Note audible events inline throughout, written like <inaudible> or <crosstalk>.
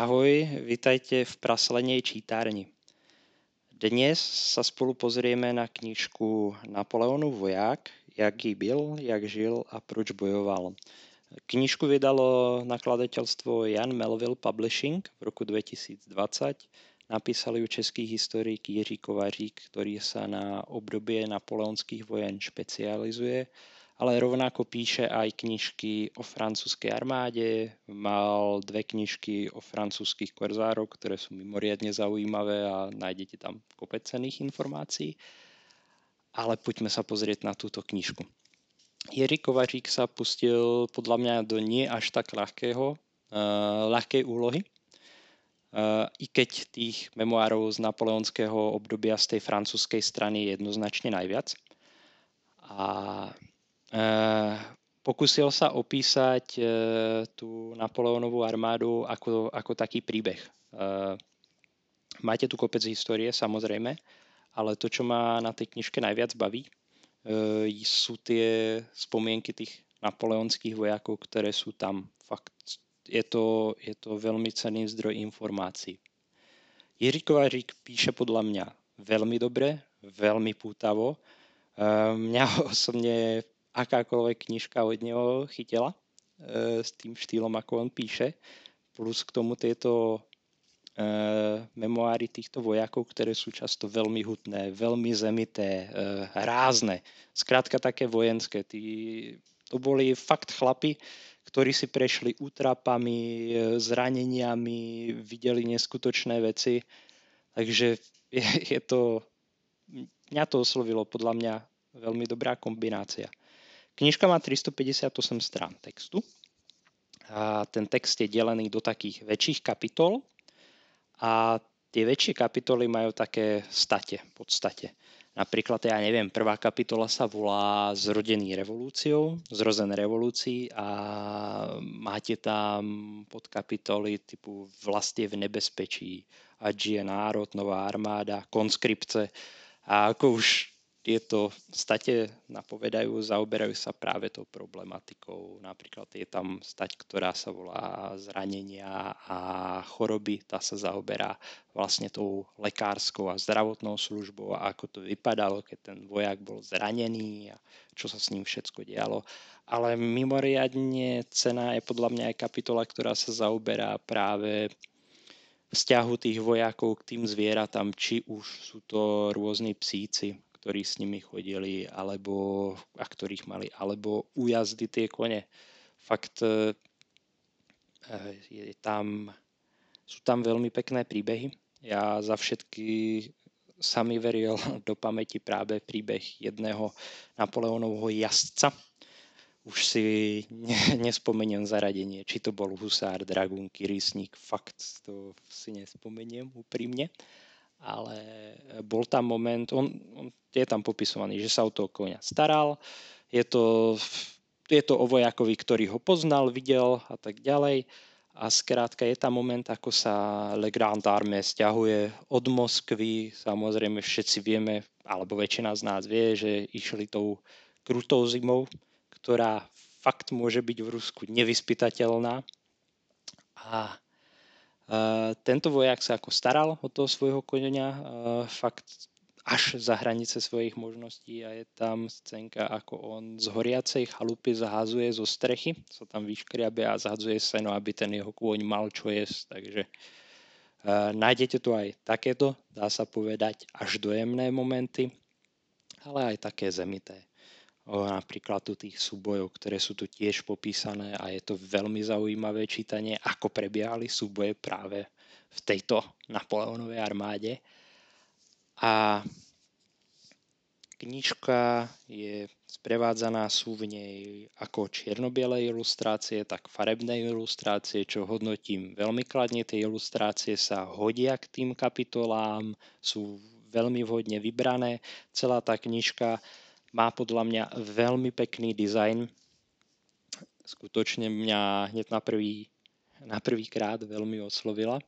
Ahoj, vítajte v Praslenej čítárni. Dnes sa spolu pozrieme na knižku Napoleonov voják, jaký byl, jak žil a proč bojoval. Knižku vydalo nakladateľstvo Jan Melville Publishing v roku 2020. Napísal ju český historik Jiří Kovařík, ktorý sa na obdobie napoleonských vojen špecializuje ale rovnako píše aj knižky o francúzskej armáde, mal dve knižky o francúzských korzároch, ktoré sú mimoriadne zaujímavé a nájdete tam kopec cených informácií. Ale poďme sa pozrieť na túto knižku. Jiří Kovařík sa pustil podľa mňa do nie až tak ľahkého, uh, ľahkej úlohy, uh, i keď tých memoárov z napoleonského obdobia z tej francúzskej strany je jednoznačne najviac. A pokusil sa opísať eh, tú Napoleónovú armádu ako, ako taký príbeh. Eh, máte tu kopec histórie, samozrejme, ale to, čo ma na tej knižke najviac baví, sú tie spomienky tých napoleonských vojakov, ktoré sú tam. Fakt, je to, je to veľmi cenný zdroj informácií. Jiří Kovařík píše podľa mňa veľmi dobre, veľmi pútavo. Mňa <laughs> osobne akákoľvek knižka od neho chytila e, s tým štýlom, ako on píše. Plus k tomu tieto e, memoáry týchto vojakov, ktoré sú často veľmi hutné, veľmi zemité, e, rázne. Skrátka také vojenské. Tí, to boli fakt chlapi, ktorí si prešli útrapami, zraneniami, videli neskutočné veci. Takže je, <laughs> je to, mňa to oslovilo podľa mňa veľmi dobrá kombinácia. Knižka má 358 strán textu. A ten text je delený do takých väčších kapitol a tie väčšie kapitoly majú také state, podstate. Napríklad, ja neviem, prvá kapitola sa volá Zrodený revolúciou, zrozené revolúcií a máte tam podkapitoly typu Vlastie v nebezpečí, ať je národ, nová armáda, konskripce. A ako už tieto state napovedajú, zaoberajú sa práve tou problematikou. Napríklad je tam stať, ktorá sa volá zranenia a choroby. Tá sa zaoberá vlastne tou lekárskou a zdravotnou službou a ako to vypadalo, keď ten vojak bol zranený a čo sa s ním všetko dialo. Ale mimoriadne cena je podľa mňa aj kapitola, ktorá sa zaoberá práve vzťahu tých vojakov k tým zvieratám, či už sú to rôzni psíci, ktorí s nimi chodili, alebo, a ktorých mali, alebo ujazdy tie kone. Fakt e, je tam, sú tam veľmi pekné príbehy. Ja za všetky sa mi veril <laughs> do pamäti práve príbeh jedného Napoleónovho jazdca. Už si nespomeniem zaradenie, či to bol husár, dragún, kyrysník, fakt to si nespomeniem úprimne ale bol tam moment, on, on je tam popisovaný, že sa o toho konia staral, je to, je to o vojakovi, ktorý ho poznal, videl a tak ďalej. A skrátka je tam moment, ako sa Le Grand Armée stiahuje od Moskvy. Samozrejme všetci vieme, alebo väčšina z nás vie, že išli tou krutou zimou, ktorá fakt môže byť v Rusku nevyspytateľná. A tento vojak sa ako staral o toho svojho koňa, fakt až za hranice svojich možností a je tam scénka, ako on z horiacej chalupy zahazuje zo strechy, sa tam vyškriabe a zahadzuje seno, aby ten jeho kôň mal čo jesť. Takže uh, nájdete tu aj takéto, dá sa povedať, až dojemné momenty, ale aj také zemité napríklad tu tých súbojov, ktoré sú tu tiež popísané a je to veľmi zaujímavé čítanie, ako prebiehali súboje práve v tejto Napoleónovej armáde. A knižka je sprevádzaná, sú v nej ako čiernobiele ilustrácie, tak farebné ilustrácie, čo hodnotím veľmi kladne. Tie ilustrácie sa hodia k tým kapitolám, sú veľmi vhodne vybrané. Celá tá knižka má podľa mňa veľmi pekný dizajn. Skutočne mňa hneď na prvý, na prvý krát veľmi oslovila.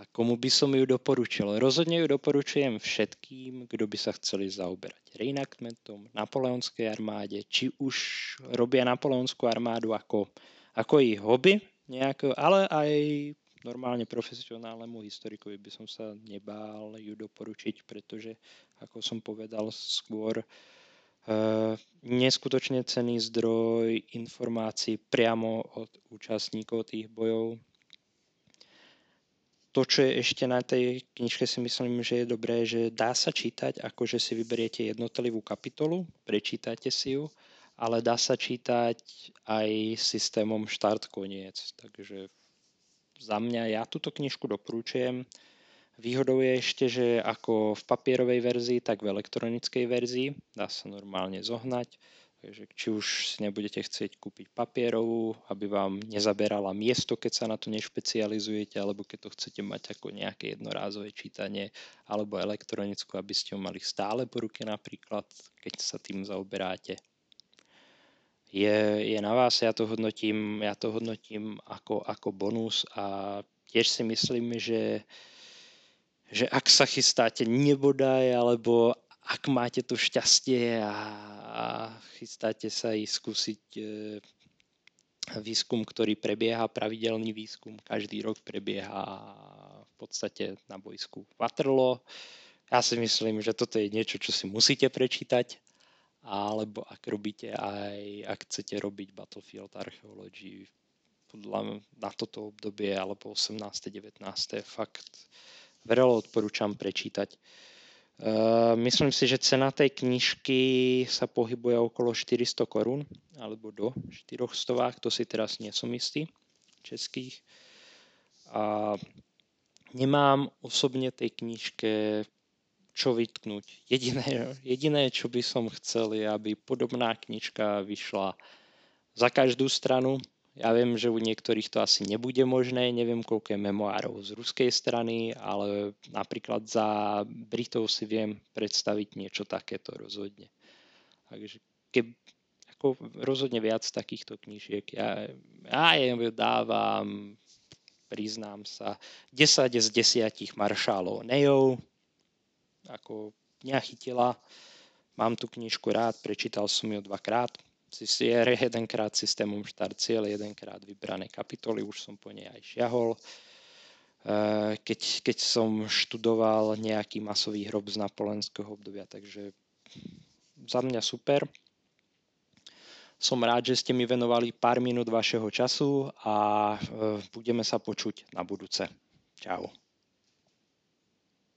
A komu by som ju doporučil? Rozhodne ju doporučujem všetkým, kto by sa chceli zaoberať reenactmentom, napoleonskej armáde, či už robia napoleonskú armádu ako, ako ich hobby, nejakého, ale aj normálne profesionálnemu historikovi by som sa nebál ju doporučiť, pretože, ako som povedal skôr, uh, neskutočne cený zdroj informácií priamo od účastníkov tých bojov. To, čo je ešte na tej knižke si myslím, že je dobré, že dá sa čítať, ako že si vyberiete jednotlivú kapitolu, prečítate si ju, ale dá sa čítať aj systémom štart-koniec. Takže za mňa ja túto knižku doporučujem. Výhodou je ešte, že ako v papierovej verzii, tak v elektronickej verzii dá sa normálne zohnať. Takže či už si nebudete chcieť kúpiť papierovú, aby vám nezaberala miesto, keď sa na to nešpecializujete, alebo keď to chcete mať ako nejaké jednorázové čítanie, alebo elektronickú, aby ste ho mali stále po ruke napríklad, keď sa tým zaoberáte je, je na vás, ja to hodnotím, ja to hodnotím ako, ako bonus a tiež si myslím, že, že ak sa chystáte nebodaj, alebo ak máte to šťastie a, a chystáte sa i skúsiť e, výskum, ktorý prebieha, pravidelný výskum, každý rok prebieha v podstate na bojsku Waterloo. Ja si myslím, že toto je niečo, čo si musíte prečítať alebo ak robíte aj, ak chcete robiť Battlefield Archaeology podľa na toto obdobie alebo 18. 19. fakt veľa odporúčam prečítať. Uh, myslím si, že cena tej knižky sa pohybuje okolo 400 korún alebo do 400, to si teraz nie som istý, českých. A nemám osobne tej knižke čo vytknúť. Jediné, jediné, čo by som chcel, je, aby podobná knižka vyšla za každú stranu. Ja viem, že u niektorých to asi nebude možné, neviem, koľko je memoárov z ruskej strany, ale napríklad za Britov si viem predstaviť niečo takéto rozhodne. Takže keď, ako rozhodne viac takýchto knižiek. Ja, ja je dávam, priznám sa, 10 z 10 maršálov Nejov, ako nechytila. Mám tú knižku rád, prečítal som ju dvakrát. CCR jedenkrát systémom štart cieľ, jedenkrát vybrané kapitoly, už som po nej aj šiahol. Eh, keď, keď som študoval nejaký masový hrob z napolenského obdobia, takže za mňa super. Som rád, že ste mi venovali pár minút vašeho času a eh, budeme sa počuť na budúce. Čau.